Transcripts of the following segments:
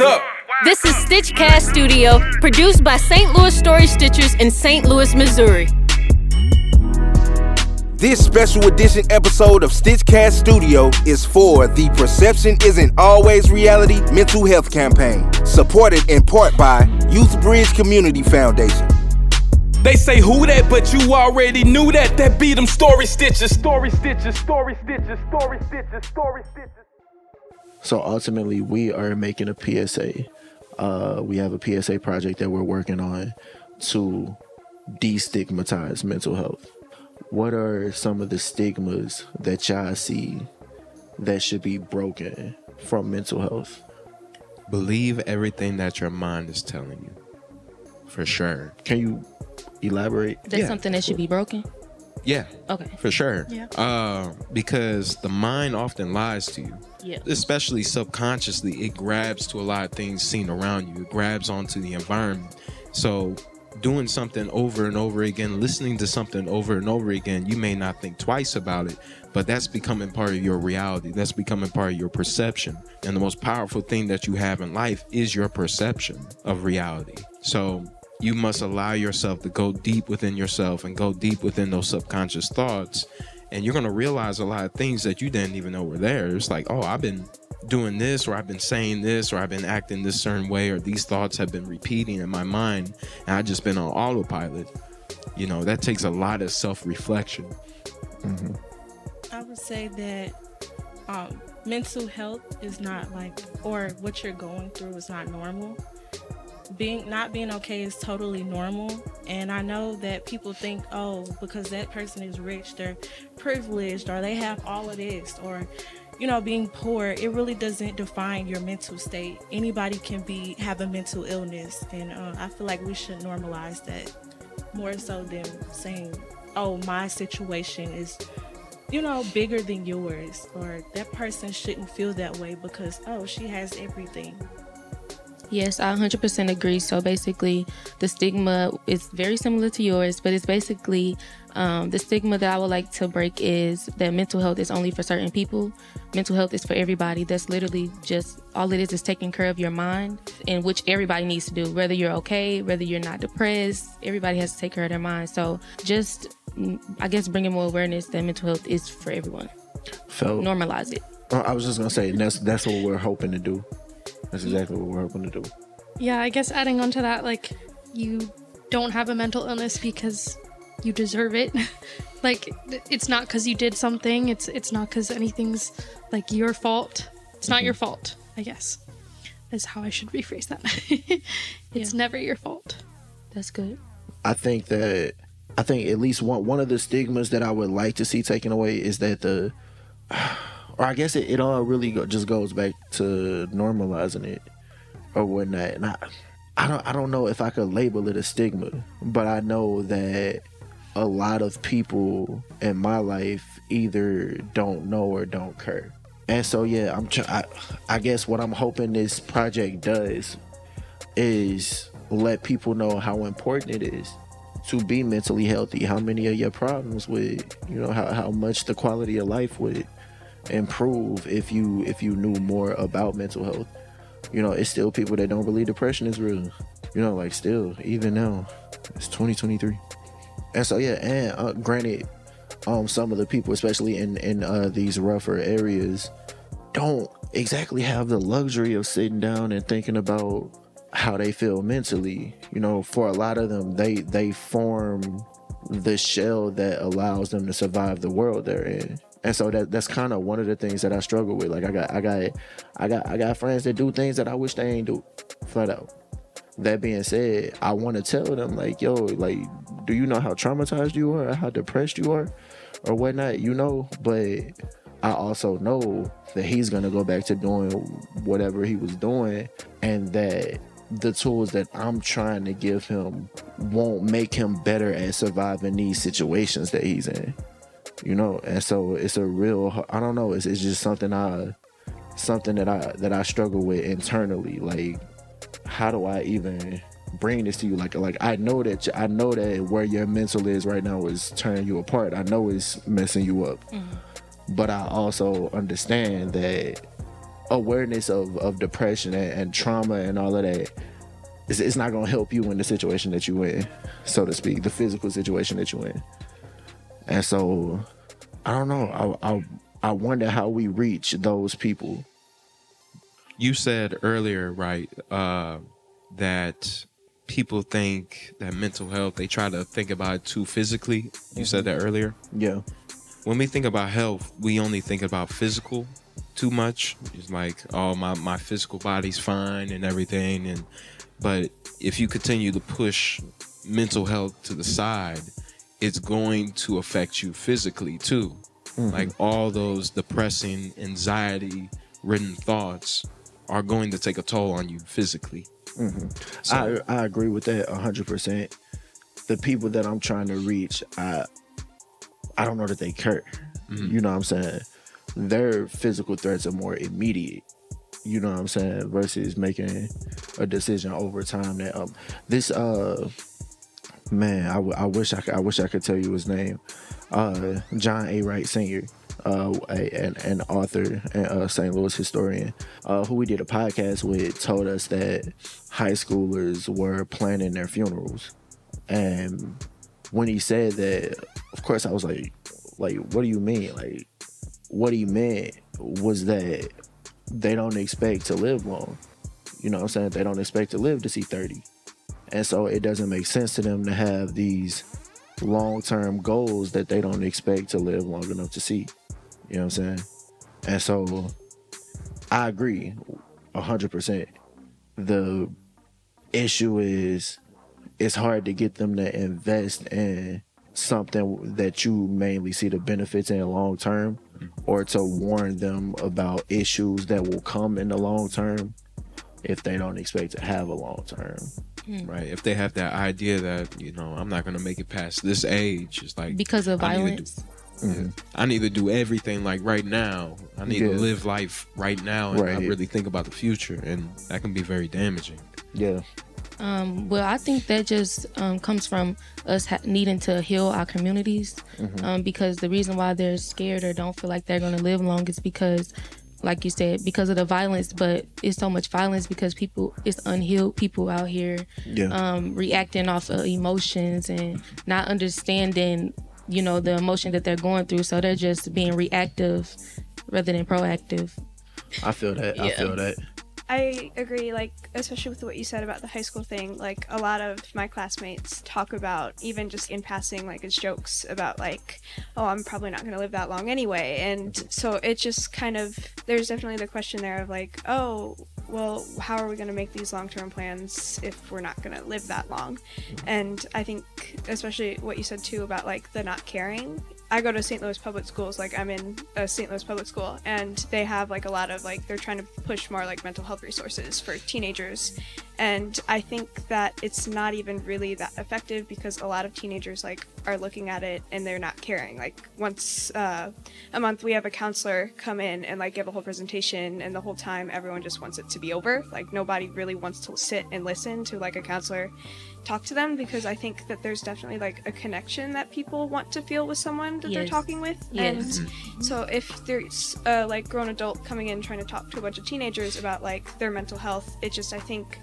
up. This is Stitchcast Studio, produced by St. Louis Story Stitchers in St. Louis, Missouri. This special edition episode of Stitchcast Studio is for the Perception Isn't Always Reality mental health campaign, supported in part by Youthbridge Community Foundation. They say who that, but you already knew that. That beat them story stitchers, story stitchers, story stitchers, story stitchers, story stitchers. So ultimately, we are making a PSA. Uh, we have a PSA project that we're working on to destigmatize mental health. What are some of the stigmas that y'all see that should be broken from mental health? Believe everything that your mind is telling you. For sure. Can you elaborate? That's Yeah. something that should be broken. Yeah. Okay. For sure. Yeah. Uh, because the mind often lies to you. Yeah. Especially subconsciously, it grabs to a lot of things seen around you. It grabs onto the environment. So doing something over and over again, listening to something over and over again, you may not think twice about it, but that's becoming part of your reality. That's becoming part of your perception. And the most powerful thing that you have in life is your perception of reality. So you must allow yourself to go deep within yourself and go deep within those subconscious thoughts. And you're going to realize a lot of things that you didn't even know were there. It's like, oh, I've been doing this, or I've been saying this, or I've been acting this certain way, or these thoughts have been repeating in my mind, and I've just been on autopilot. You know, that takes a lot of self reflection. I would say that um, mental health is not like, or what you're going through is not normal. Being not being okay is totally normal, and I know that people think, oh, because that person is rich, they're privileged, or they have all of this, or you know, being poor. It really doesn't define your mental state. Anybody can be have a mental illness, and uh, I feel like we should normalize that more so than saying, oh, my situation is you know, bigger than yours, or that person shouldn't feel that way because, oh, she has everything. Yes, I 100% agree. So basically, the stigma is very similar to yours, but it's basically um, the stigma that I would like to break is that mental health is only for certain people. Mental health is for everybody. That's literally just all it is is taking care of your mind, and which everybody needs to do. Whether you're okay, whether you're not depressed, everybody has to take care of their mind. So just, I guess, bringing more awareness that mental health is for everyone. So Normalize it. I was just gonna say that's that's what we're hoping to do. That's exactly what we're hoping to do. Yeah, I guess adding on to that, like, you don't have a mental illness because you deserve it. like, it's not because you did something. It's it's not because anything's like your fault. It's not mm-hmm. your fault. I guess is how I should rephrase that. it's never your fault. That's good. I think that I think at least one one of the stigmas that I would like to see taken away is that the or I guess it, it all really go, just goes back to normalizing it or whatnot. And I, I don't I don't know if I could label it a stigma, but I know that a lot of people in my life either don't know or don't care. And so yeah, I'm try- I, I guess what I'm hoping this project does is let people know how important it is to be mentally healthy how many of your problems would you know how, how much the quality of life would improve if you if you knew more about mental health. You know it's still people that don't believe depression is real. You know like still even now it's 2023 and so yeah and uh, granted um some of the people especially in in uh, these rougher areas don't exactly have the luxury of sitting down and thinking about how they feel mentally. You know for a lot of them they they form the shell that allows them to survive the world they're in and so that that's kind of one of the things that I struggle with. Like I got I got I got I got friends that do things that I wish they ain't do. Flat out. That being said I want to tell them like yo like do you know how traumatized you are? How depressed you are? Or whatnot you know? But I also know that he's gonna go back to doing whatever he was doing, and that the tools that I'm trying to give him won't make him better at surviving these situations that he's in. You know, and so it's a real I don't know, it's, it's just something I something that I that I struggle with internally. Like how do I even bring this to you? Like like I know that I know that where your mental is right now is tearing you apart. I know it's messing you up. Mm-hmm. But I also understand that awareness of, of depression and, and trauma and all of that is it's not gonna help you in the situation that you're in, so to speak, the physical situation that you're in. And so I don't know. I I, I wonder how we reach those people. you said earlier, right, uh, that people think that mental health, they try to think about it too physically. You said that earlier. Yeah. When we think about health, we only think about physical too much. It's like, oh, my, my physical body's fine and everything. And but if you continue to push mental health to the side, it's going to affect you physically too. Like all those depressing, anxiety ridden thoughts are going to take a toll on you physically. So- I I agree with that hundred percent. The people that I'm trying to reach, I I don't know that they care. You know what I'm saying? Their physical threats are more immediate. You know what I'm saying? Versus making a decision over time. That um this uh man, I, w- I wish I wish I could tell you his name. Uh, John A. Wright Sr. Uh, an, an author and St. Louis historian, uh, who we did a podcast with, told us that high schoolers were planning their funerals, and when he said that, of course, I was like, like, what do you mean? Like, what he meant was that they don't expect to live long. You know what I'm saying? They don't expect to live to see 30. And so it doesn't make sense to them to have these long term goals that they don't expect to live long enough to see. You know what I'm saying? And so I agree a hundred percent. The issue is it's hard to get them to invest in something that you mainly see the benefits in long term or to warn them about issues that will come in the long term if they don't expect to have a long term. Right. If they have that idea that, you know, I'm not going to make it past this age, it's like because of I need to violence. Yeah. I need to do everything like right now. I need to live life right now and Right. not really think about the future. And that can be very damaging. Yeah. Um, well, I think that just um, comes from us ha- needing to heal our communities. Um, because the reason why they're scared or don't feel like they're going to live long is because, like you said, because of the violence. But it's so much violence because people, it's unhealed people out here Yeah. um, reacting off of emotions and not understanding, you know, the emotion that they're going through. So they're just being reactive rather than proactive. I feel that. I feel that. I agree, like, especially with what you said about the high school thing. Like, a lot of my classmates talk about, even just in passing, like, as jokes about, like, oh, I'm probably not going to live that long anyway. And so it just kind of, there's definitely the question there of, like, oh, well, how are we going to make these long term plans if we're not going to live that long? And I think, especially what you said too about, like, the not caring. I go to St. Louis public schools, like I'm in a St. Louis public school, and they have like a lot of like they're trying to push more like mental health resources for teenagers. And I think that it's not even really that effective because a lot of teenagers like are looking at it and they're not caring. Like once uh, a month we have a counselor come in and like give a whole presentation and the whole time everyone just wants it to be over. Like nobody really wants to sit and listen to like a counselor talk to them because I think that there's definitely like a connection that people want to feel with someone that they're talking with. Yes. And so if there's a like grown adult coming in trying to talk to a bunch of teenagers about like their mental health, it just I think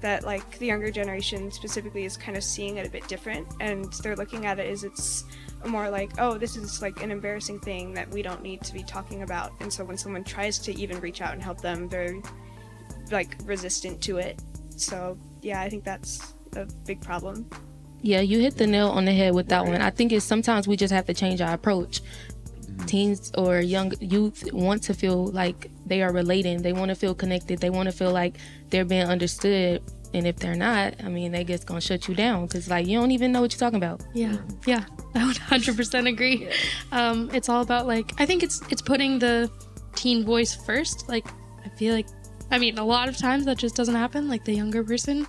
that like the younger generation specifically is kind of seeing it a bit different and they're looking at it as it's more like oh this is like an embarrassing thing that we don't need to be talking about and so when someone tries to even reach out and help them they're like resistant to it so yeah i think that's a big problem Yeah, you hit the nail on the head with that one. I think it's sometimes we just have to change our approach. Mm-hmm. Teens or young youth want to feel like they are relating. They want to feel connected. They want to feel like they're being understood And if they're not, I mean, they just gonna shut you down because like you don't even know what you're talking about. Yeah, yeah, I would 100% agree. Um, it's all about like I think it's it's putting the teen voice first. Like I feel like, I mean, a lot of times that just doesn't happen. Like the younger person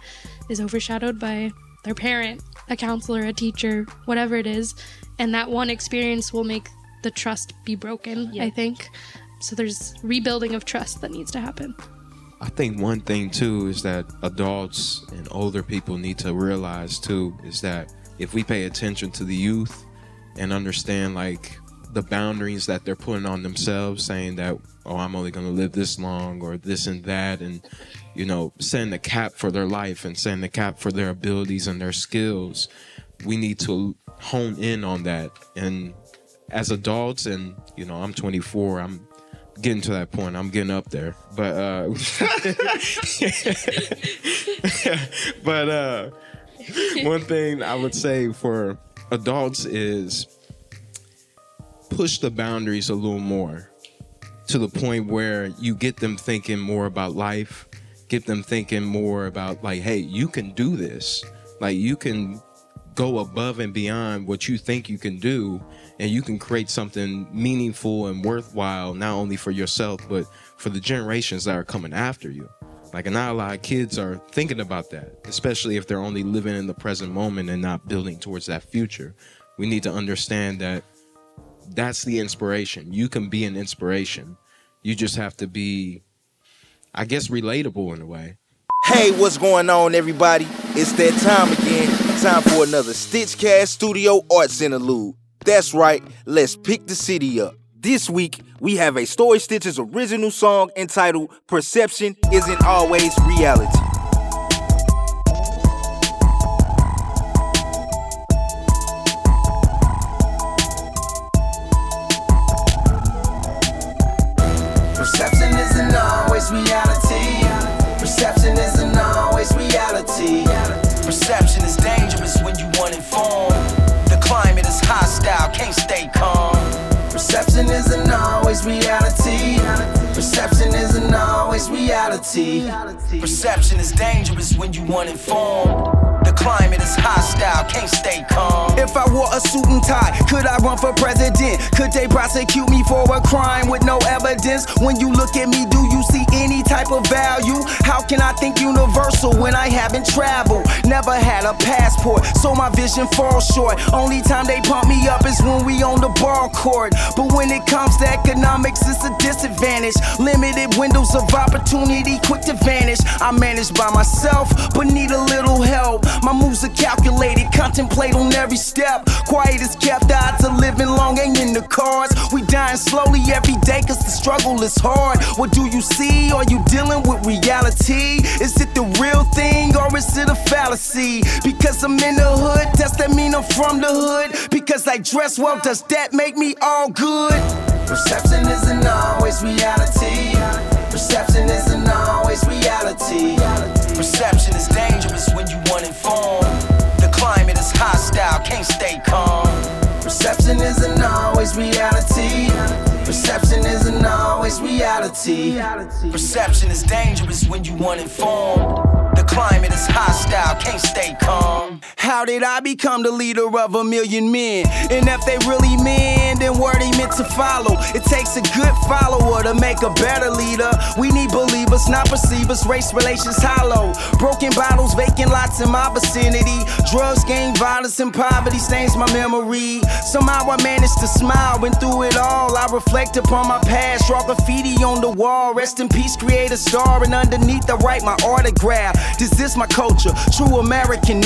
is overshadowed by their parent, a counselor, a teacher, whatever it is, and that one experience will make the trust be broken. I think. So there's rebuilding of trust that needs to happen. I think one thing too is that adults and older people need to realize too is that if we pay attention to the youth and understand like the boundaries that they're putting on themselves, saying that, oh, I'm only going to live this long or this and that, and, you know, setting the cap for their life and setting the cap for their abilities and their skills, we need to hone in on that. And as adults, and, you know, I'm 24, I'm getting to that point. I'm getting up there. But uh but uh one thing I would say for adults is push the boundaries a little more to the point where you get them thinking more about life, get them thinking more about like, hey, you can do this. Like you can go above and beyond what you think you can do and you can create something meaningful and worthwhile not only for yourself but for the generations that are coming after you like not a lot of kids are thinking about that especially if they're only living in the present moment and not building towards that future we need to understand that that's the inspiration you can be an inspiration you just have to be i guess relatable in a way Hey, what's going on, everybody? It's that time again. Time for another Stitchcast Studio Arts Interlude. That's right, let's pick the city up. This week, we have a Story Stitchers original song entitled Perception Isn't Always Reality. Reality. Reality. Perception is dangerous when you uninformed. The climate is hostile, can't stay calm. If I wore a suit and tie, could I run for president? Could they prosecute me for a crime with no evidence? When you look at me, do you see any type of value? How can I think universal when I haven't traveled? Never had a passport, so my vision falls short. Only time they pump me up is when we on the ball court. But when it comes to economics, it's a disadvantage. Limited windows of opportunity, quick to vanish. I manage by myself, but need a little help. My moves are calculated, contemplate on every step. Quiet is kept, odds of living long ain't in the cards. We dying slowly every day, cause the struggle is hard. What do you see? Are you dealing with reality? Is it the real thing or is it a fallacy? Because I'm in the hood, does that mean I'm from the hood? Because I dress well, does that make me all good? Perception isn't always reality. Perception isn't always reality. Perception is dangerous when you uninformed. The climate is hostile, can't stay calm. Perception isn't always reality. Perception isn't always reality. Perception is dangerous when you uninformed. The climate is hostile, can't stay calm. How did I become the leader of a million men? And if they really men, then were they meant to follow? It takes a good follower to make a better leader. We need believers, not perceivers. Race relations hollow. Broken bottles, vacant lots in my vicinity. Drugs, gang violence, and poverty stains my memory. Somehow I managed to smile, when through it all, I reflect upon my past. Draw graffiti on the wall. Rest in peace, create a star, and underneath I write my autograph. This is my culture, true American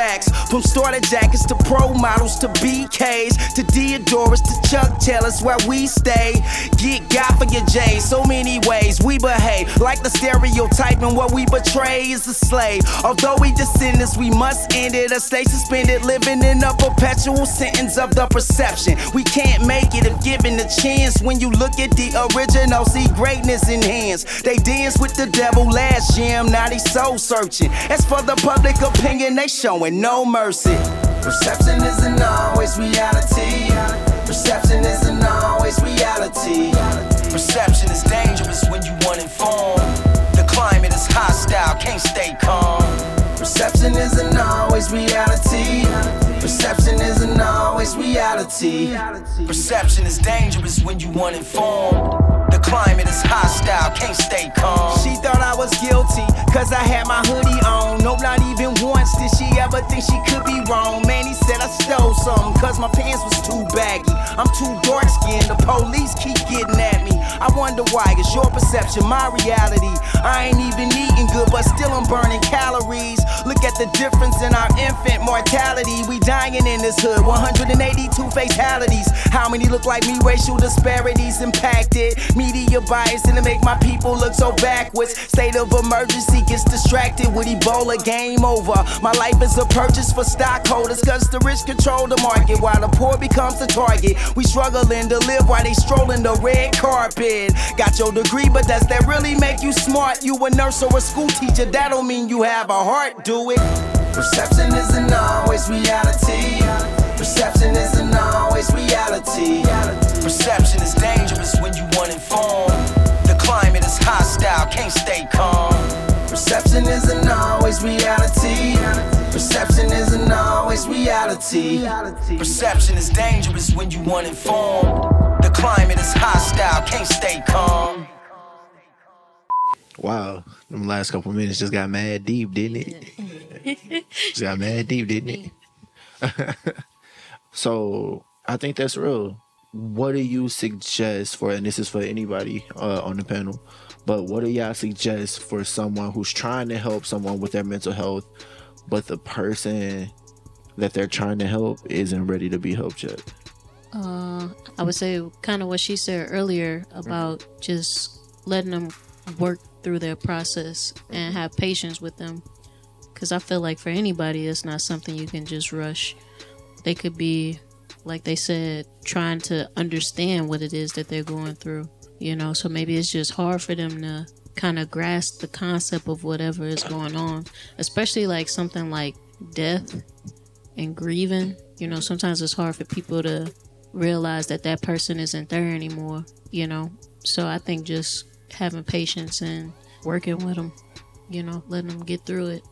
artifacts. From starter jackets to pro models to BKs to Diadoras to Chuck Taylors where we stay. Get God for your J, so many ways we behave. Like the stereotype and what we betray is a slave. Although we descendants, we must end it or stay suspended, living in a perpetual sentence of the perception. We can't make it if given the chance. When you look at the original, see greatness in hands. They danced with the devil last year, now they soul searching. As for the public opinion, they showing no mercy. Perception isn't always reality. Perception isn't always reality. Perception is dangerous when you uninformed. The climate is hostile, can't stay calm. Perception isn't always reality. Perception isn't always reality. Perception is dangerous when you uninformed. Climate is hostile, can't stay calm. She thought I was guilty, cause I had my hoodie on. Nope, not even once did she ever think she could be wrong. Man, he said I stole something, cause my pants was too baggy. I'm too dark skinned, the police keep getting at me. I wonder why, it's your perception, my reality. I ain't even eating good, but still I'm burning calories. Look at the difference in our infant mortality. We dying in this hood, 182 fatalities. How many look like me? Racial disparities impacted. Media bias and to make my people look so backwards. State of emergency gets distracted with Ebola, game over. My life is a purchase for stockholders, cause the rich control the market while the poor becomes the target. We struggling to live while they strolling the red carpet. Got your degree, but does that really make you smart? You a nurse or a school teacher, that don't mean you have a heart, do it? Perception isn't always reality. Perception isn't always reality. Perception is dangerous when you uninformed. The climate is hostile, can't stay calm. Perception isn't always reality. Perception isn't always reality. Perception is dangerous when you uninformed. The climate is hostile, can't stay calm. Wow, them last couple minutes just got mad deep, didn't it? just got mad deep, didn't it? so I think that's real. What do you suggest for, and this is for anybody uh, on the panel, but what do y'all suggest for someone who's trying to help someone with their mental health, but the person that they're trying to help isn't ready to be helped yet? Uh, I would say kind of what she said earlier about just letting them work through their process and have patience with them. Because I feel like for anybody, it's not something you can just rush. They could be, like they said, trying to understand what it is that they're going through, you know? So maybe it's just hard for them to kind of grasp the concept of whatever is going on, especially like something like death and grieving. You know, sometimes it's hard for people to realize that that person isn't there anymore, you know? So I think just having patience and working with them, you know, letting them get through it.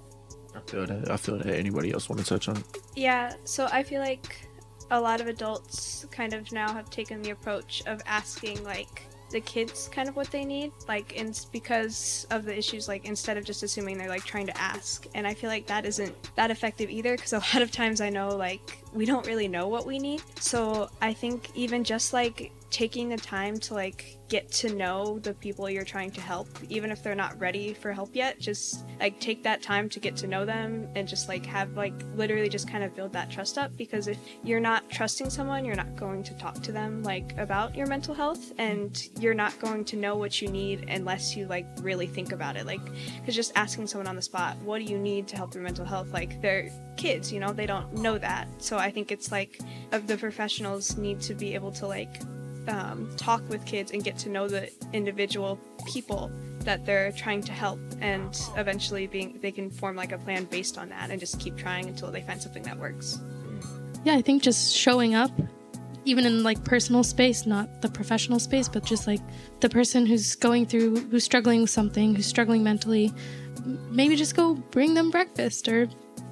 I feel that. I feel that. Anybody else want to touch on it? Yeah, so I feel like a lot of adults kind of now have taken the approach of asking like the kids kind of what they need like it's because of the issues like instead of just assuming they're like trying to ask. And i feel like that isn't that effective either because a lot of times i know like we don't really know what we need. So i think even just like taking the time to like get to know the people you're trying to help even if they're not ready for help yet just like take that time to get to know them and just like have like literally just kind of build that trust up. Because if you're not trusting someone you're not going to talk to them like about your mental health and you're not going to know what you need unless you like really think about it. Like because just asking someone on the spot what do you need to help your mental health? Like they're kids you know? They don't know that. So i think it's like of the professionals need to be able to like um, talk with kids and get to know the individual people that they're trying to help. And eventually being they can form like a plan based on that and just keep trying until they find something that works. Yeah, I think just showing up, even in like personal space, not the professional space, but just like the person who's going through, who's struggling with something, who's struggling mentally, maybe just go bring them breakfast or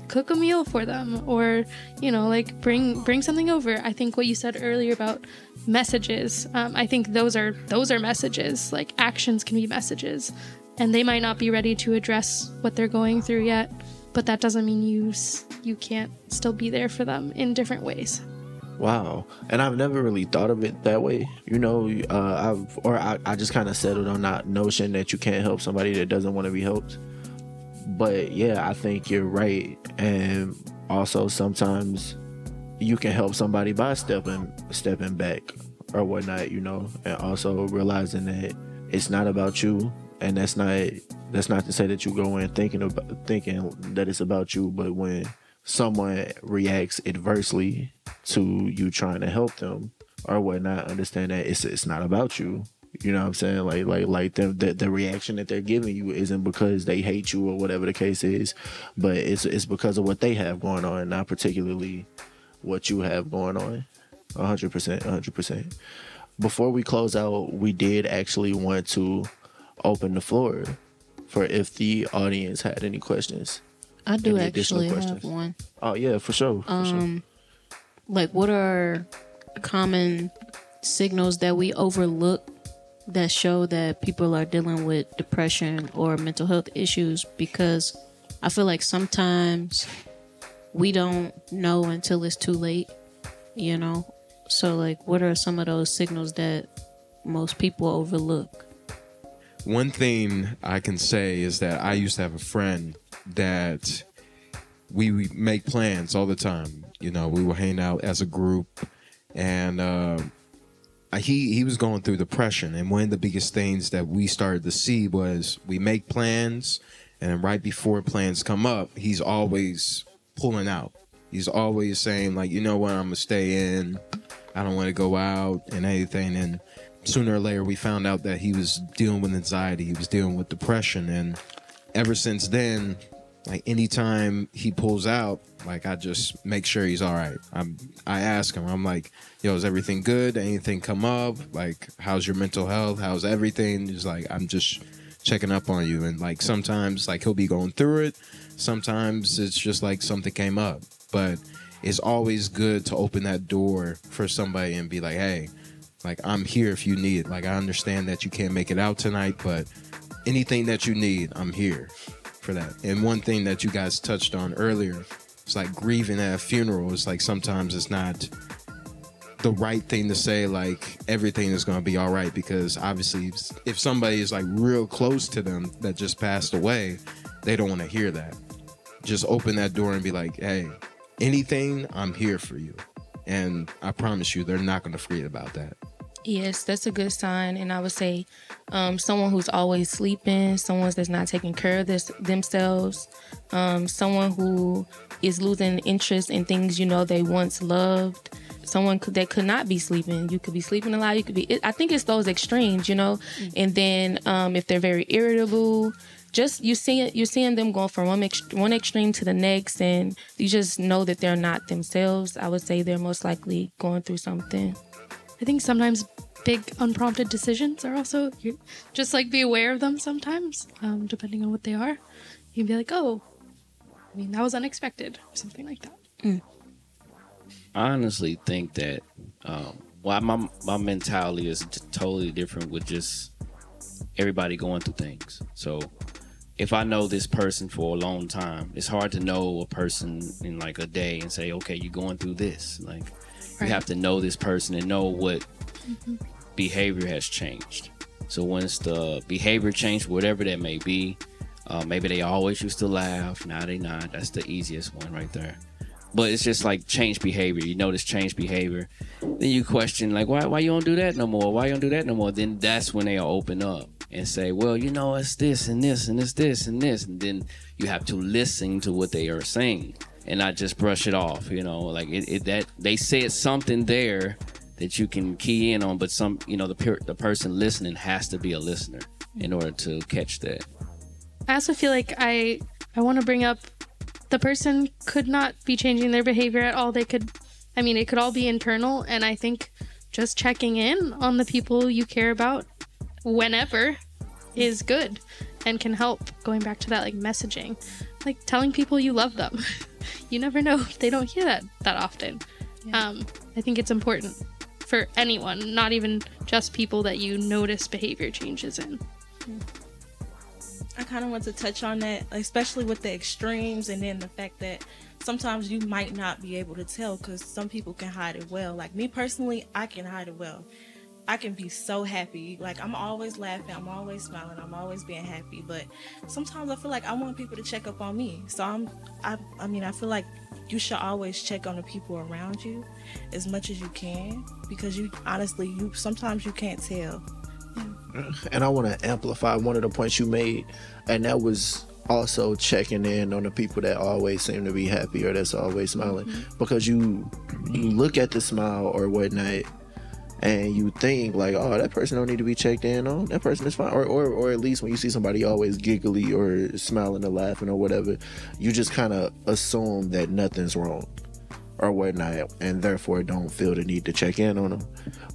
cook a meal for them or you know like bring bring something over i think what you said earlier about messages um, i think those are those are messages like actions can be messages and they might not be ready to address what they're going through yet but that doesn't mean you you can't still be there for them in different ways Wow. And I've never really thought of it that way. You know, uh, I've, or I, I just kind of settled on that notion that you can't help somebody that doesn't want to be helped. But yeah, I think you're right. And also sometimes you can help somebody by stepping, stepping back or whatnot, you know, and also realizing that it's not about you. And that's not, that's not to say that you go in thinking about, thinking that it's about you, but when someone reacts adversely to you trying to help them or whatnot, understand that it's it's not about you. You know what I'm saying? Like like like the, the the reaction that they're giving you isn't because they hate you or whatever the case is, but it's it's because of what they have going on, not particularly what you have going on. hundred percent, hundred percent. Before we close out, we did actually want to open the floor for if the audience had any questions. I do actually have questions? one. Oh yeah, for sure. for sure. Um, like what are common signals that we overlook that show that people are dealing with depression or mental health issues? Because I feel like sometimes we don't know until it's too late. You know, so like, what are some of those signals that most people overlook? One thing I can say is that I used to have a friend that we, make plans all the time. You know, we would hang out as a group, and uh, he he was going through depression. And one of the biggest things that we started to see was we make plans, and right before plans come up, he's always pulling out. He's always saying like, you know what, I'm gonna stay in. I don't want to go out and anything. And sooner or later, we found out that he was dealing with anxiety. He was dealing with depression, and ever since then, like anytime he pulls out, like I just make sure he's all right. I'm I ask him, I'm like, yo, is everything good? Anything come up? Like, how's your mental health? How's everything? He's like, I'm just checking up on you. And like sometimes like he'll be going through it. Sometimes it's just like something came up. But it's always good to open that door for somebody and be like, hey, like I'm here if you need. Like I understand that you can't make it out tonight, but anything that you need, I'm here for that. And one thing that you guys touched on earlier, it's like grieving at a funeral. It's like sometimes it's not the right thing to say like everything is going to be all right because obviously if- somebody is like real close to them that just passed away they don't want to hear that just open that door and be like hey anything i'm here for you and i promise you they're not going to forget about that Yes, that's a good sign. And I would say um, someone who's always sleeping, someone that's not taking care of this, themselves, um, someone who is losing interest in things you know they once loved, someone could, that could not be sleeping. You could be sleeping a lot. You could be, it, I think it's those extremes, you know? And then um, if they're very irritable, just you see it. you're seeing them going from one ex- one extreme to the next, and you just know that they're not themselves. I would say they're most likely going through something. I think sometimes big unprompted decisions are also you just like be aware of them sometimes, um, depending on what they are. You can be like, oh, I mean that was unexpected or something like that. I honestly think that um, well, my my mentality is t- totally different with just everybody going through things. So if I know this person for a long time, it's hard to know a person in like a day and say, okay, you're going through this. Like you have to know this person and know what behavior has changed. So once the behavior changed, whatever that may be, uh, maybe they always used to laugh, now they not. That's the easiest one right there. But it's just like change behavior. You notice change behavior, then you question like, why why you don't do that no more? Why you don't do that no more? Then that's when they'll open up and say, well, you know, it's this and this and it's this and this, and then you have to listen to what they are saying and not just brush it off. You know, like it, it that they said something there that you can key in on, but some you know the per- the person listening has to be a listener in order to catch that. I also feel like I I want to bring up the person could not be changing their behavior at all. They could, I mean, it could all be internal, and I think just checking in on the people you care about whenever is good and can help. Going back to that, like messaging, like telling people you love them. you never know; they don't hear that that often. Um, I think it's important for anyone, not even just people that you notice behavior changes in. I kind of want to touch on that, especially with the extremes, and then the fact that sometimes you might not be able to tell because some people can hide it well. Like me personally, I can hide it well. I can be so happy. Like I'm always laughing, I'm always smiling, I'm always being happy. But sometimes I feel like I want people to check up on me. So I'm, I, I mean, I feel like you should always check on the people around you as much as you can because you honestly, you sometimes you can't tell. and I want to amplify one of the points you made, and that was also checking in on the people that always seem to be happy or that's always smiling, mm-hmm. because you you look at the smile or whatnot, and you think like, oh, that person don't need to be checked in on. That person is fine, or or, or at least when you see somebody always giggly or smiling or laughing or whatever, you just kind of assume that nothing's wrong. or whatnot, and therefore don't feel the need to check in on them.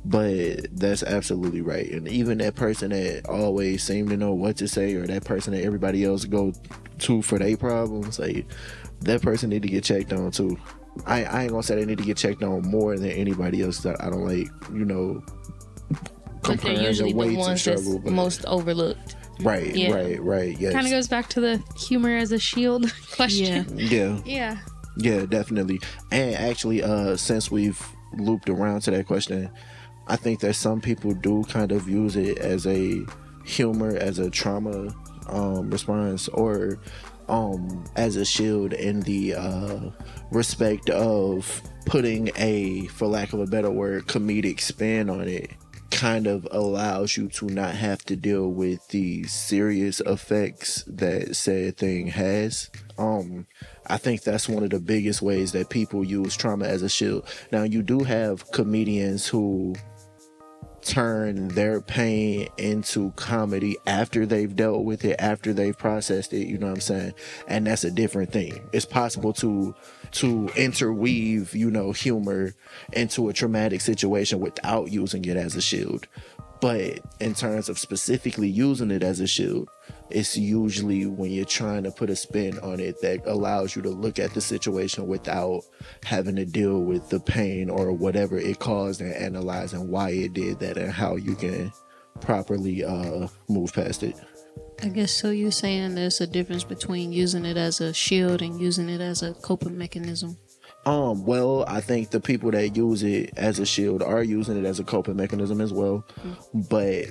But that's absolutely right. And even that person that always seem to know what to say, or that person that everybody else go to for their problems, like that person need to get checked on too. I, I ain't gonna say they need to get checked on more than anybody else that I don't like, you know, But they're comparing usually the the weights and ones that's struggle. but- most overlooked. Right, Yeah. right, right. Yes. Kind of goes back to the humor as a shield question. Yeah. Yeah. Yeah, definitely. And actually, uh, since we've looped around to that question, I think that some people do kind of use it as a humor, as a trauma um, response, or um, as a shield in the uh, respect of putting a, for lack of a better word, comedic spin on it. Kind of allows you to not have to deal with the serious effects that said thing has. Um, I think that's one of the biggest ways that people use trauma as a shield. Now, you do have comedians who turn their pain into comedy after they've dealt with it, after they've processed it, you know what I'm saying? And that's a different thing. It's possible to to interweave, you know, humor into a traumatic situation without using it as a shield. But in terms of specifically using it as a shield, it's usually when you're trying to put a spin on it that allows you to look at the situation without having to deal with the pain or whatever it caused and analyzing why it did that and how you can properly uh move past it. I guess so. You're saying there's a difference between using it as a shield and using it as a coping mechanism. Um, well, I think the people that use it as a shield are using it as a coping mechanism as well, but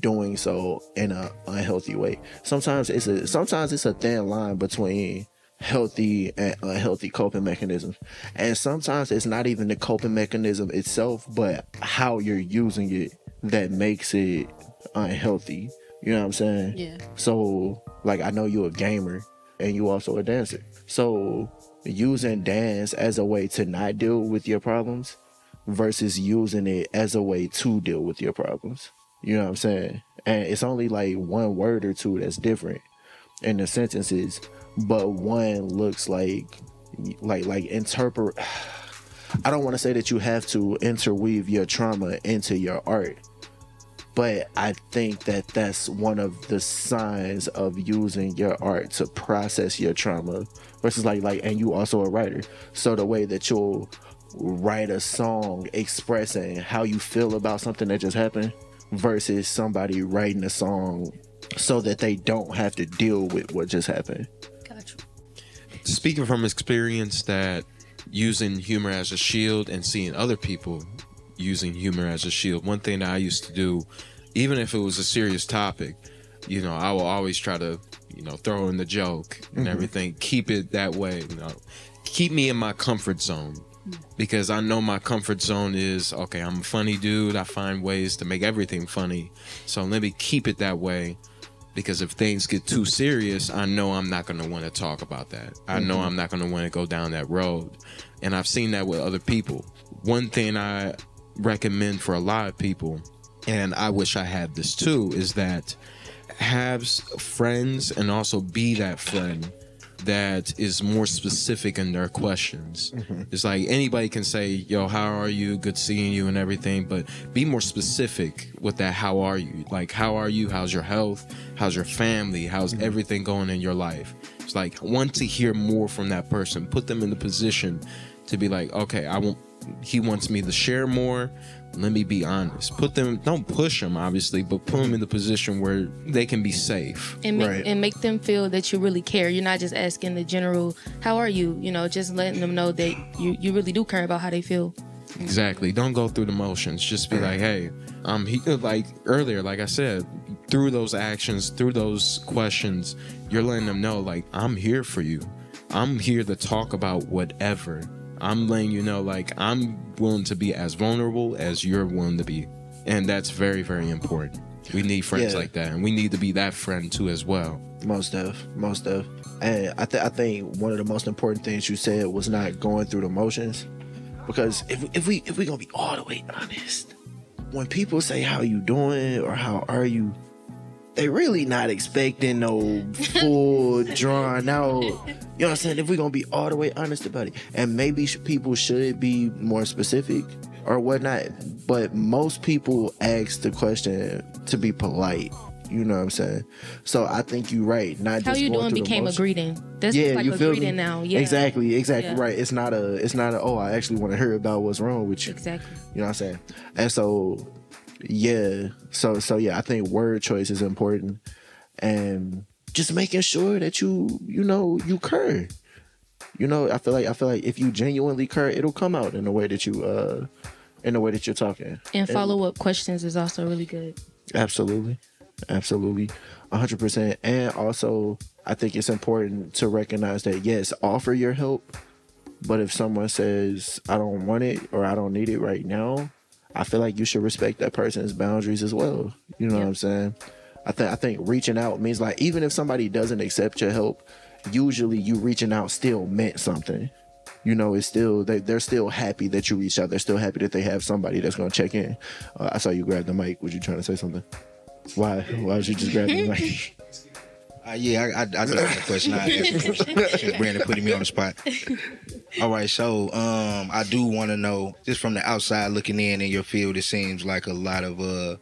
doing so in a unhealthy way. Sometimes it's a sometimes it's a thin line between healthy and unhealthy coping mechanisms. And sometimes it's not even the coping mechanism itself, but how you're using it that makes it unhealthy. You know what I'm saying? Yeah. So, like, I know you're a gamer and you also a dancer. So, using dance as a way to not deal with your problems versus using it as a way to deal with your problems. You know what I'm saying? And it's only like one word or two that's different in the sentences, but one looks like like like interpret I don't want to say that you have to interweave your trauma into your art, but I think that that's one of the signs of using your art to process your trauma versus like like and you also a writer. So the way that you'll write a song expressing how you feel about something that just happened versus somebody writing a song so that they don't have to deal with what just happened. Gotcha. speaking from experience that using humor as a shield and seeing other people using humor as a shield one thing that i used to do even if it was a serious topic you know i will always try to you know throw in the joke and Mhm. everything keep it that way you know keep me in my comfort zone because i know my comfort zone is okay i'm a funny dude i find ways to make everything funny so let me keep it that way because if things get too serious, I know I'm not going to want to talk about that. I know Mhm. I'm not going to want to go down that road. And I've seen that with other people. One thing I recommend for a lot of people, and I wish I had this too, is that have friends and also be that friend that is more specific in their questions. Mm-hmm. It's like anybody can say, "Yo, how are you? Good seeing you," and everything, but be more specific with that. How are you? Like, how are you? How's your health? How's your family? How's mm-hmm. everything going in your life? It's like want to hear more from that person. Put them in the position to be like, okay, I want. He wants me to share more. Let me be honest. Put them. Don't push them, obviously, but put them in the position where they can be safe. and make, and make them feel that you really care. You're not just asking the general, "How are you?" You know, just letting them know that you you really do care about how they feel. Exactly. Don't go through the motions. Just be like, hey, um, he like earlier, like I said, through those actions, through those questions, you're letting them know, like, I'm here for you. I'm here to talk about whatever. I'm letting you know, like, I'm willing to be as vulnerable as you're willing to be, and that's very, very important. We need friends Yeah. like that, and we need to be that friend too as well. Most of, most of. And I, th- I think one of the most important things you said was not going through the motions, because if if we if we gonna be all the way honest, when people say how you doing or how are you, they really not expecting no full drawn out. You know what I'm saying? If we're gonna be all the way honest about it, and maybe sh- people should be more specific or whatnot, but most people ask the question to be polite. You know what I'm saying? So I think you're right. Not How just you doing became a greeting. That's yeah, like you a feel greeting me? now. Yeah. Exactly, exactly Yeah. right. It's not a, it's not a. Oh, I actually want to hear about what's wrong with you. Exactly. You know what I'm saying? And so, yeah. So, so yeah, I think word choice is important, and just making sure that you, you know, you cur. You know, I feel like I feel like if you genuinely cur, it'll come out in the way that you, uh, in the way that you're talking. And follow up questions is also really good. Absolutely. Absolutely. 100%. And also, I think it's important to recognize that, yes, offer your help. But if someone says, I don't want it or I don't need it right now, I feel like you should respect that person's boundaries as well. You know what I'm saying? I think I think reaching out means like even if somebody doesn't accept your help, usually you reaching out still meant something. You know, it's still they they're still happy that you reached out. They're still happy that they have somebody that's gonna check in. Uh, I saw you grab the mic. Was you trying to say something? Why? Why was you just grabbing the mic? Uh, yeah, I, I, I got a question. I asked Brandon putting me on the spot. All right, so um, I do want to know, just from the outside looking in in your field, it seems like a lot of uh,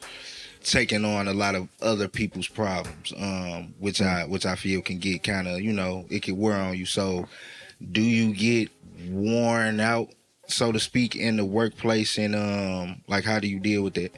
taking on a lot of other people's problems, um, which I which I feel can get kind of you know it can wear on you. So, do you get worn out, so to speak, in the workplace, and um, like how do you deal with that?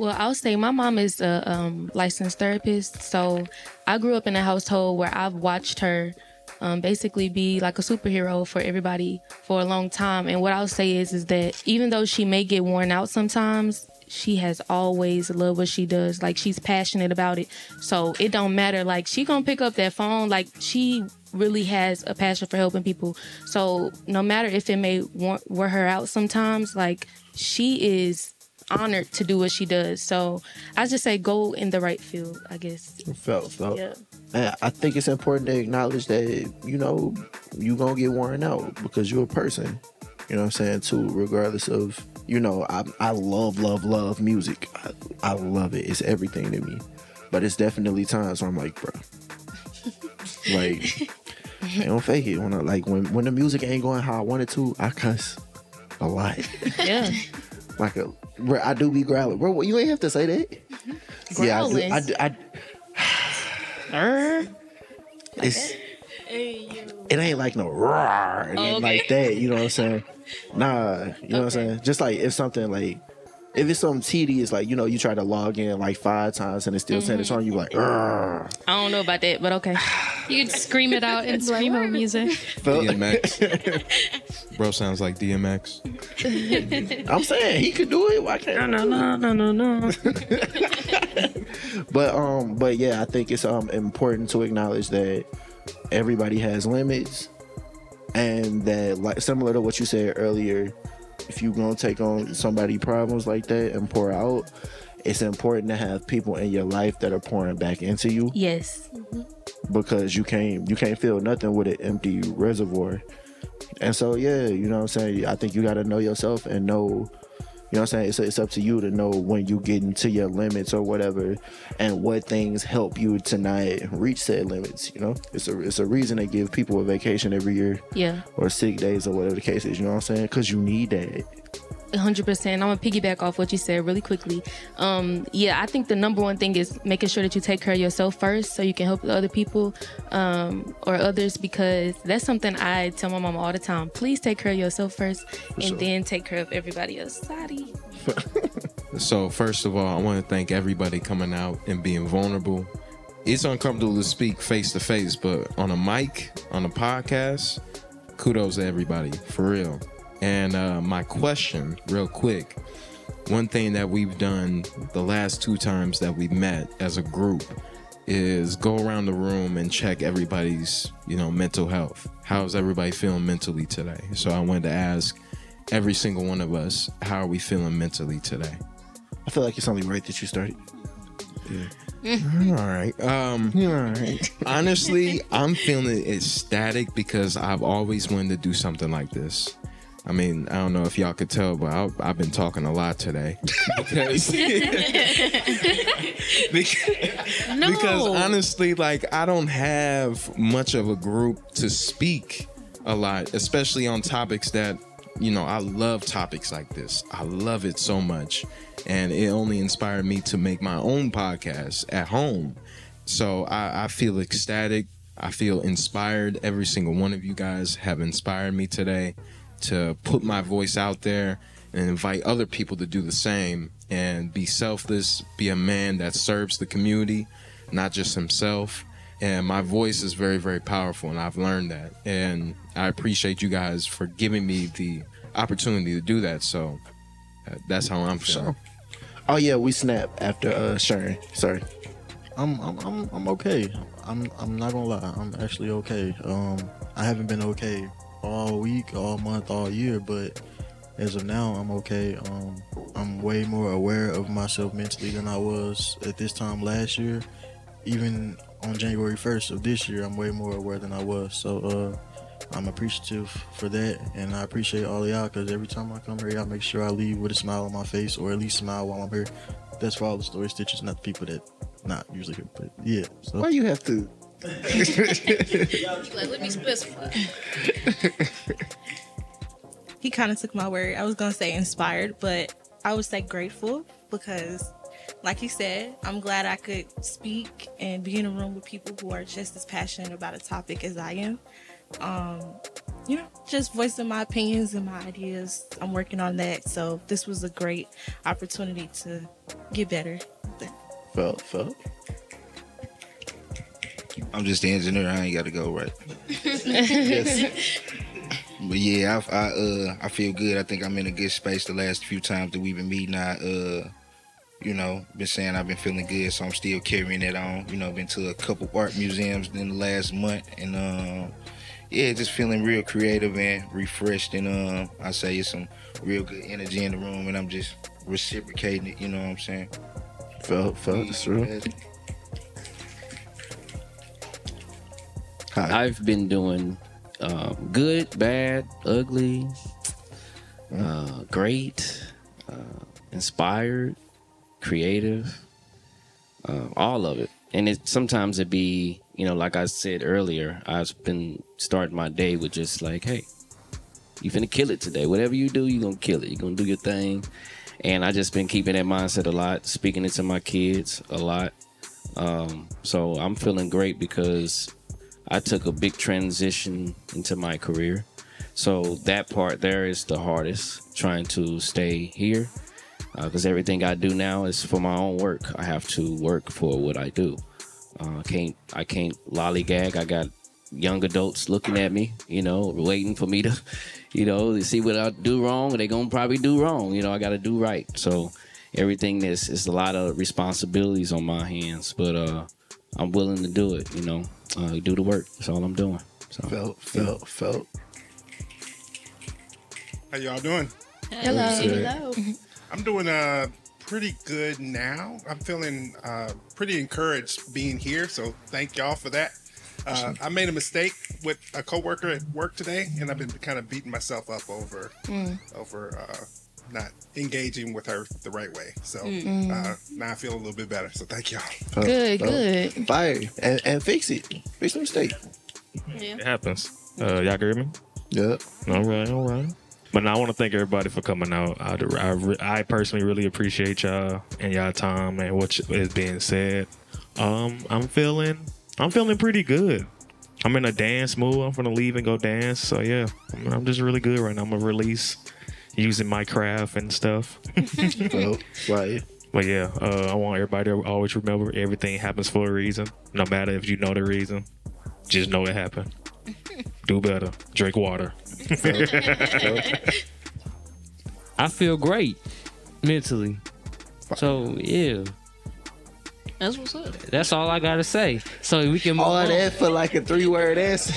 Well, I'll say my mom is a um, licensed therapist, so I grew up in a household where I've watched her um, basically be like a superhero for everybody for a long time. And what I'll say is, is that even though she may get worn out sometimes, she has always loved what she does. Like she's passionate about it, so it don't matter. Like she gonna pick up that phone. Like she really has a passion for helping people. So no matter if it may wear her out sometimes, like she is honored to do what she does. So I just say go in the right field, I guess. Felt, felt. Yeah. And I think it's important to acknowledge that, you know, you gonna get worn out because you're a person. You know what I'm saying? Too, regardless of, you know, I I love, love, love music. I, I love it. It's everything to me. But it's definitely times where I'm like, bro. like I don't fake it. When I, like when when the music ain't going how I want it to, I cuss a lot. Yeah. like a bro, I do be growling. Bro, you ain't have to say that. Mm-hmm. Yeah, I do, I, do- I, it's it ain't like no roar and Oh, okay. like that. You know what I'm saying? Nah, you know what I'm saying? Just like if something like if it's something tedious, like you know, you try to log in like five times and it's still saying it's mm-hmm. on you, like, "Rrr." I don't know about that, but okay. You could scream it out in screamo music. DMX. Bro sounds like DMX. I'm saying he could do it. Why can't no, no, no, no, no. but um, but yeah, I think it's um important to acknowledge that everybody has limits, and that like similar to what you said earlier, if you're gonna take on somebody problems like that and pour out, it's important to have people in your life that are pouring back into you Yes. because you can't you can't fill nothing with an empty reservoir. And so yeah, you know what I'm saying? I think you gotta know yourself and know you know what I'm saying? It's, it's up to you to know when you get into your limits or whatever and what things help you to not reach said limits, you know? It's a it's a reason to give people a vacation every year Yeah. or sick days or whatever the case is, you know what I'm saying? Cuz you need that. 100%. I'm going to piggyback off what you said really quickly. Um, yeah, I think the number one thing is making sure that you take care of yourself first so you can help the other people um, or others because that's something I tell my mom all the time. Please take care of yourself first and sure. then take care of everybody else. Sorry. So first of all, I want to thank everybody coming out and being vulnerable. It's uncomfortable to speak face to face, but on a mic, on a podcast, kudos to everybody for real. And uh, my question, real quick, one thing that we've done the last two times that we met as a group is go around the room and check everybody's, you know, mental health. How's everybody feeling mentally today? So I wanted to ask every single one of us, how are we feeling mentally today? I feel like it's only right that you started. yeah All right. Um, all right. honestly, I'm feeling ecstatic because I've always wanted to do something like this. I mean, I don't know if y'all could tell, but I, I've been talking a lot today because No. because honestly, like I don't have much of a group to speak a lot, especially on topics that you know I love topics like this. I love it so much, and it only inspired me to make my own podcast at home. So I, I feel ecstatic. I feel inspired. Every single one of you guys have inspired me today to put my voice out there and invite other people to do the same and be selfless, be a man that serves the community, not just himself. And my voice is very, very powerful, and I've learned that. And I appreciate you guys for giving me the opportunity to do that. So uh, that's how I'm feeling. Oh yeah, we snap after uh sharing. Sorry. I'm I'm I'm I'm okay. I'm I'm not gonna lie. I'm actually okay. Um, I haven't been okay all week, all month, all year, but as of now, I'm okay. Um, I'm way more aware of myself mentally than I was at this time last year. Even on January 1st of this year, I'm way more aware than I was. So uh, I'm appreciative for that, and I appreciate all y'all because every time I come here, y'all make sure I leave with a smile on my face, or at least smile while I'm here. That's for all the story stitchers, not the people that not usually here, but yeah. So. Why you have to? Like, let me specify. he kind of took my word. I was gonna say inspired, but I would say grateful because, like you said, I'm glad I could speak and be in a room with people who are just as passionate about a topic as I am. Um, you know, just voicing my opinions and my ideas. I'm working on that, so this was a great opportunity to get better. Felt, felt. I'm just the engineer. I ain't got to go right. Yes. But yeah, I, I uh I feel good. I think I'm in a good space. The last few times that we've been meeting, I uh you know been saying I've been feeling good, so I'm still carrying it on. You know, been to a couple art museums in the last month, and um yeah, just feeling real creative and refreshed. And um I say it's some real good energy in the room, and I'm just reciprocating it. You know what I'm saying? Felt, felt. It's true. I've been doing um, good, bad, ugly, uh, great, uh, inspired, creative, uh, all of it. And it sometimes it be you know like I said earlier, I've been starting my day with just like, hey, you finna kill it today. Whatever you do, you gonna kill it. You gonna do your thing. And I just been keeping that mindset a lot, speaking it to my kids a lot. Um, so I'm feeling great because I took a big transition into my career. So that part there is the hardest, trying to stay here. Because everything I do now is for my own work. I have to work for what I do. Uh, can't I can't lollygag. I got young adults looking at me, you know, waiting for me to, you know, to see what I do wrong. They gonna probably do wrong. You know, I got to do right. So everything is is a lot of responsibilities on my hands, but uh, I'm willing to do it. You know, uh, do the work. That's all I'm doing. So felt, felt, felt. How y'all doing? Hello. Hello. I'm doing uh pretty good now. I'm feeling uh, pretty encouraged being here, so thank y'all for that. Uh, I made a mistake with a coworker at work today, and I've been kind of beating myself up over Mm. over uh, not engaging with her the right way. So Mm. uh, now I feel a little bit better. So thank y'all. Good, felt. good. Fire and, and fix it. Fix the mistake. It happens. Uh, y'all can hear me? Yep. All right, all right. But now I want to thank everybody for coming out. I, I, re- I personally really appreciate y'all and y'all time and what is being said. Um, I'm feeling, I'm feeling pretty good. I'm in a dance mood. I'm gonna leave and go dance. So yeah, I'm, I'm just really good right now. I'm gonna release using my craft and stuff. right. But yeah, uh, I want everybody to always remember everything happens for a reason. No matter if you know the reason, just know it happened. Do better. Drink water. I feel great mentally. So yeah, That's what's up. that's all I gotta say. So we can move All on. that for like a three word answer.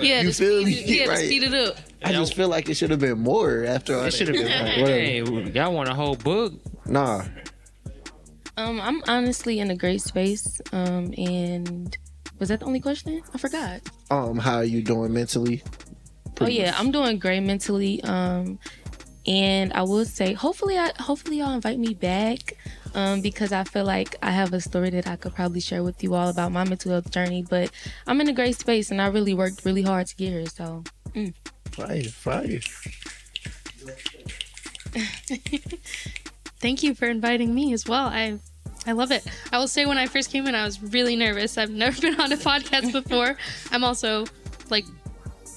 Yeah, You to feel speed, me? yeah, to Right. speed it up. I just feel like it should have been more after all It should have been. that. Whatever. Hey, y'all want a whole book? Nah. Um, I'm honestly in a great space. Um, and was that the only question? I forgot. Um, how are you doing mentally, pretty yeah, much. I'm doing great mentally. Um, and I will say, hopefully, I hopefully y'all invite me back. Um, because I feel like I have a story that I could probably share with you all about my mental health journey. But I'm in a great space, and I really worked really hard to get here. So, mm. Fire, fire. Thank you for inviting me as well. I I love it. I will say when I first came in, I was really nervous. I've never been on a podcast before. I'm also like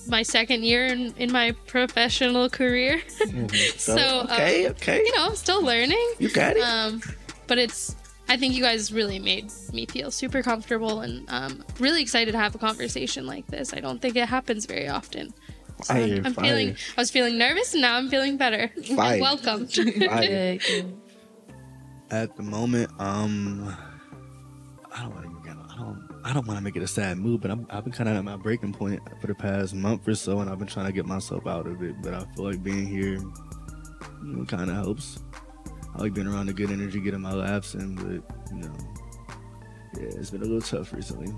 my second year in, in my professional career. so Mm-hmm. okay, um, okay. You know, I'm still learning. You got it. Um, but it's I think you guys really made me feel super comfortable and um, really excited to have a conversation like this. I don't think it happens very often. So Fire, I'm, I'm fire. feeling. I was feeling nervous, and now I'm feeling better. Fire. Welcome. Fire. At the moment, um, I don't want to make it. I don't. I don't want to make it a sad mood, but I'm, I've been kind of at my breaking point for the past month or so, and I've been trying to get myself out of it. But I feel like being here you know, kind of helps. I like being around the good energy, getting my laughs in, but you know, yeah, it's been a little tough recently.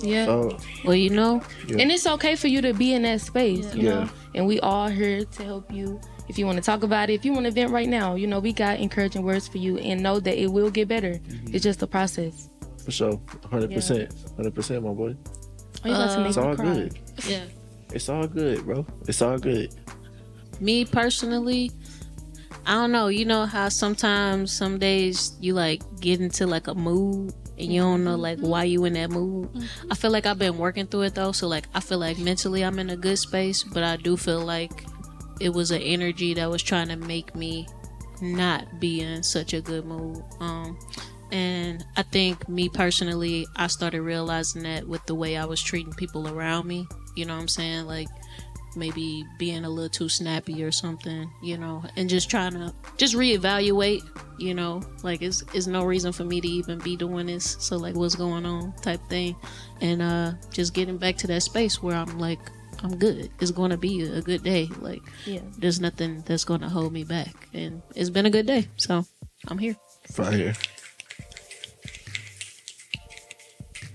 Yeah. So, well, you know, And it's okay for you to be in that space, you Yeah. know. And we all here to help you. If you want to talk about it, if you want to vent right now, you know, we got encouraging words for you and know that it will get better. Mm-hmm. It's just a process. for sure, hundred percent, hundred percent, my boy. Oh, you about to make it's all cry. good. Yeah. It's all good, bro. It's all good. me personally, I don't know. You know how sometimes some days you like get into like a mood and you don't know like why you in that mood. I feel like I've been working through it though, so like I feel like mentally I'm in a good space, but I do feel like it was an energy that was trying to make me not be in such a good mood. Um and I think me personally, I started realizing that with the way I was treating people around me. You know what I'm saying? Like maybe being a little too snappy or something, you know, and just trying to just reevaluate, you know, like it's it's no reason for me to even be doing this. So like what's going on type thing. And uh just getting back to that space where I'm like I'm good. It's going to be a good day. Like Yeah. there's nothing that's going to hold me back. And it's been a good day. So I'm here. Fire.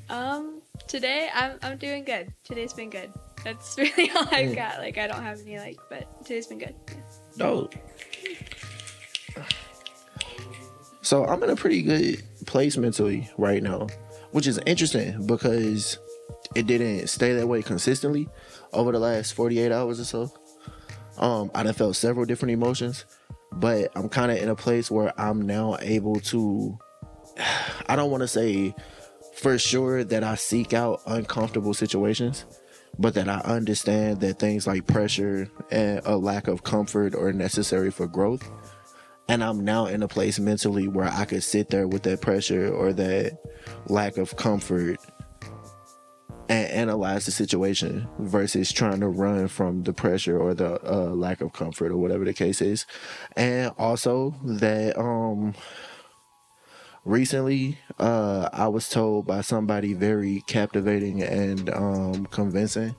Um, today I'm I'm doing good. Today's been good. That's really all I've Mm. got. Like I don't have any like, but today's been good. Dope. So I'm in a pretty good place mentally right now, which is interesting because it didn't stay that way consistently over the last 48 hours or so. Um, I done felt several different emotions, but I'm kind of in a place where I'm now able to. I don't want to say for sure that I seek out uncomfortable situations, but that I understand that things like pressure and a lack of comfort are necessary for growth. And I'm now in a place mentally where I could sit there with that pressure or that lack of comfort and analyze the situation versus trying to run from the pressure or the uh, lack of comfort or whatever the case is. And also that um recently uh I was told by somebody very captivating and um convincing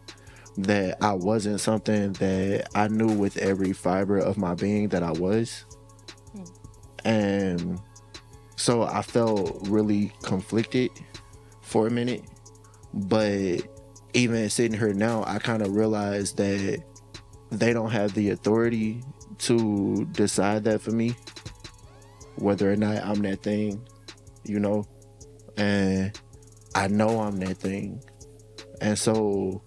that I wasn't something that I knew with every fiber of my being that I was. And so I felt really conflicted for a minute. But even sitting here now, I kind of realized that they don't have the authority to decide that for me, whether or not I'm that thing, you know? And I know I'm that thing. And so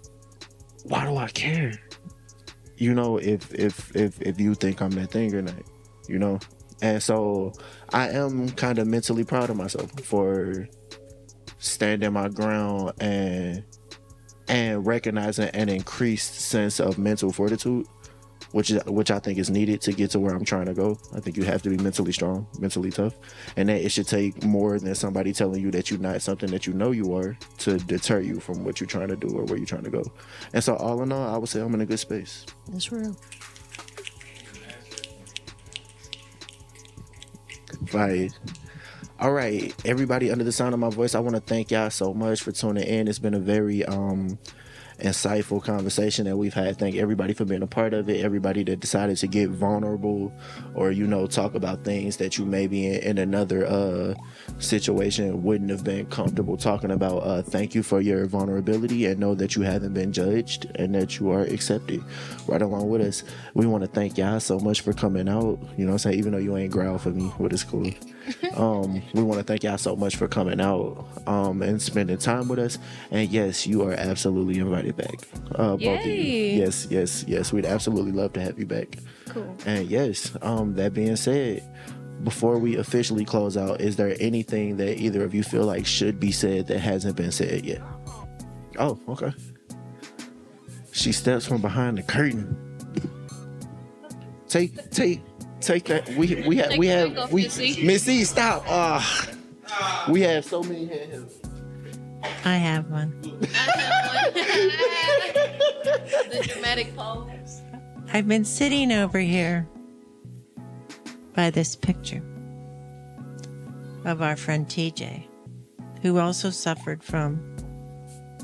why do I care? You know, if if if if you think I'm that thing or not, you know? And so I am kind of mentally proud of myself for standing my ground and and recognizing an increased sense of mental fortitude which is which I think is needed to get to where I'm trying to go. I think you have to be mentally strong, mentally tough, and that it should take more than somebody telling you that you're not something that you know you are to deter you from what you're trying to do or where you're trying to go. And so, all in all, I would say I'm in a good space. That's real. Right. All right, everybody under the sound of my voice, I want to thank y'all so much for tuning in. It's been a very um insightful conversation that we've had. Thank everybody for being a part of it. Everybody that decided to get vulnerable or you know talk about things that you maybe in, in another uh, situation wouldn't have been comfortable talking about. Uh, thank you for your vulnerability and know that you haven't been judged and that you are accepted right along with us. We want to thank y'all so much for coming out. You know I'm saying? Even though you ain't growl for me, but it's cool. Um, we want to thank y'all so much for coming out um, and spending time with us. And yes, you are absolutely invited back. Uh, both of you. Yes, yes, yes. We'd absolutely love to have you back. Cool. And yes, um, that being said, before we officially close out, is there anything that either of you feel like should be said that hasn't been said yet? Oh, okay. She steps from behind the curtain. Take, take, take that. We we have we have we Missy. Missy, stop. Ah, we have so many hands. I have one. the dramatic pose. I've been sitting over here by this picture of our friend TJ, who also suffered from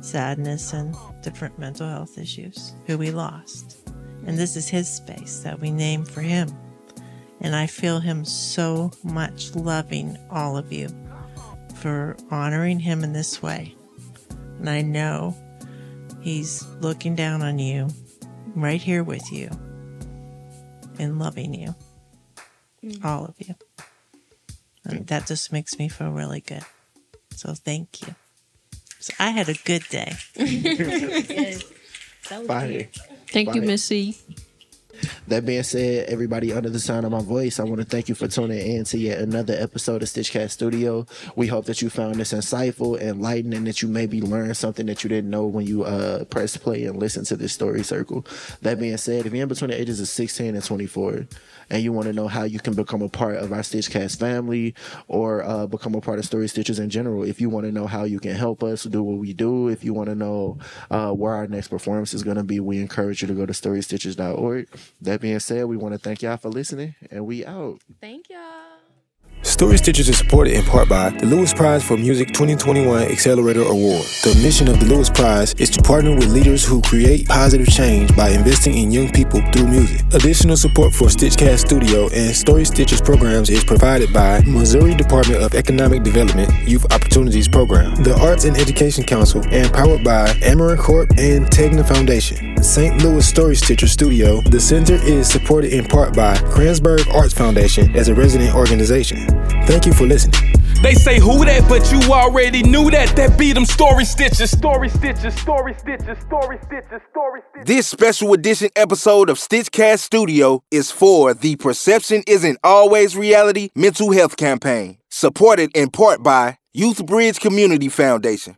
sadness and different mental health issues, who we lost. And this is his space that we named for him. And I feel him so much loving all of you for honoring him in this way. And I know he's looking down on you, right here with you, and loving you. Mm. All of you. And that just makes me feel really good. So thank you. So I had a good day. Fire. Thank you, Fire. Missy. That being said, everybody under the sound of my voice, I want to thank you for tuning in to yet another episode of Stitchcast Studio. We hope that you found this insightful, enlightening, that you maybe learned something that you didn't know when you uh, press play and listen to this story circle. That being said, if you're in between the ages of 16 and 24, and you want to know how you can become a part of our Stitchcast family or uh, become a part of Story Stitchers in general, if you want to know how you can help us do what we do, if you want to know uh, where our next performance is going to be, we encourage you to go to storystitchers.org. That being said, we want to thank y'all for listening, and we out. Thank y'all. Story Stitchers is supported in part by the Lewis Prize for Music 2021 Accelerator Award. The mission of the Lewis Prize is to partner with leaders who create positive change by investing in young people through music. Additional support for Stitchcast Studio and Story Stitchers programs is provided by Missouri Department of Economic Development Youth Opportunities Program, the Arts and Education Council, and powered by Ameren Corp and Tegna Foundation. St. Louis Story Stitcher Studio, the center is supported in part by Kranzberg Arts Foundation as a resident organization. Thank you for listening. They say who that, but you already knew that. That be them story stitchers, story stitchers, story stitchers, story stitchers, story stitchers. This special edition episode of Stitchcast Studio is for the Perception Isn't Always Reality mental health campaign, supported in part by Youthbridge Community Foundation.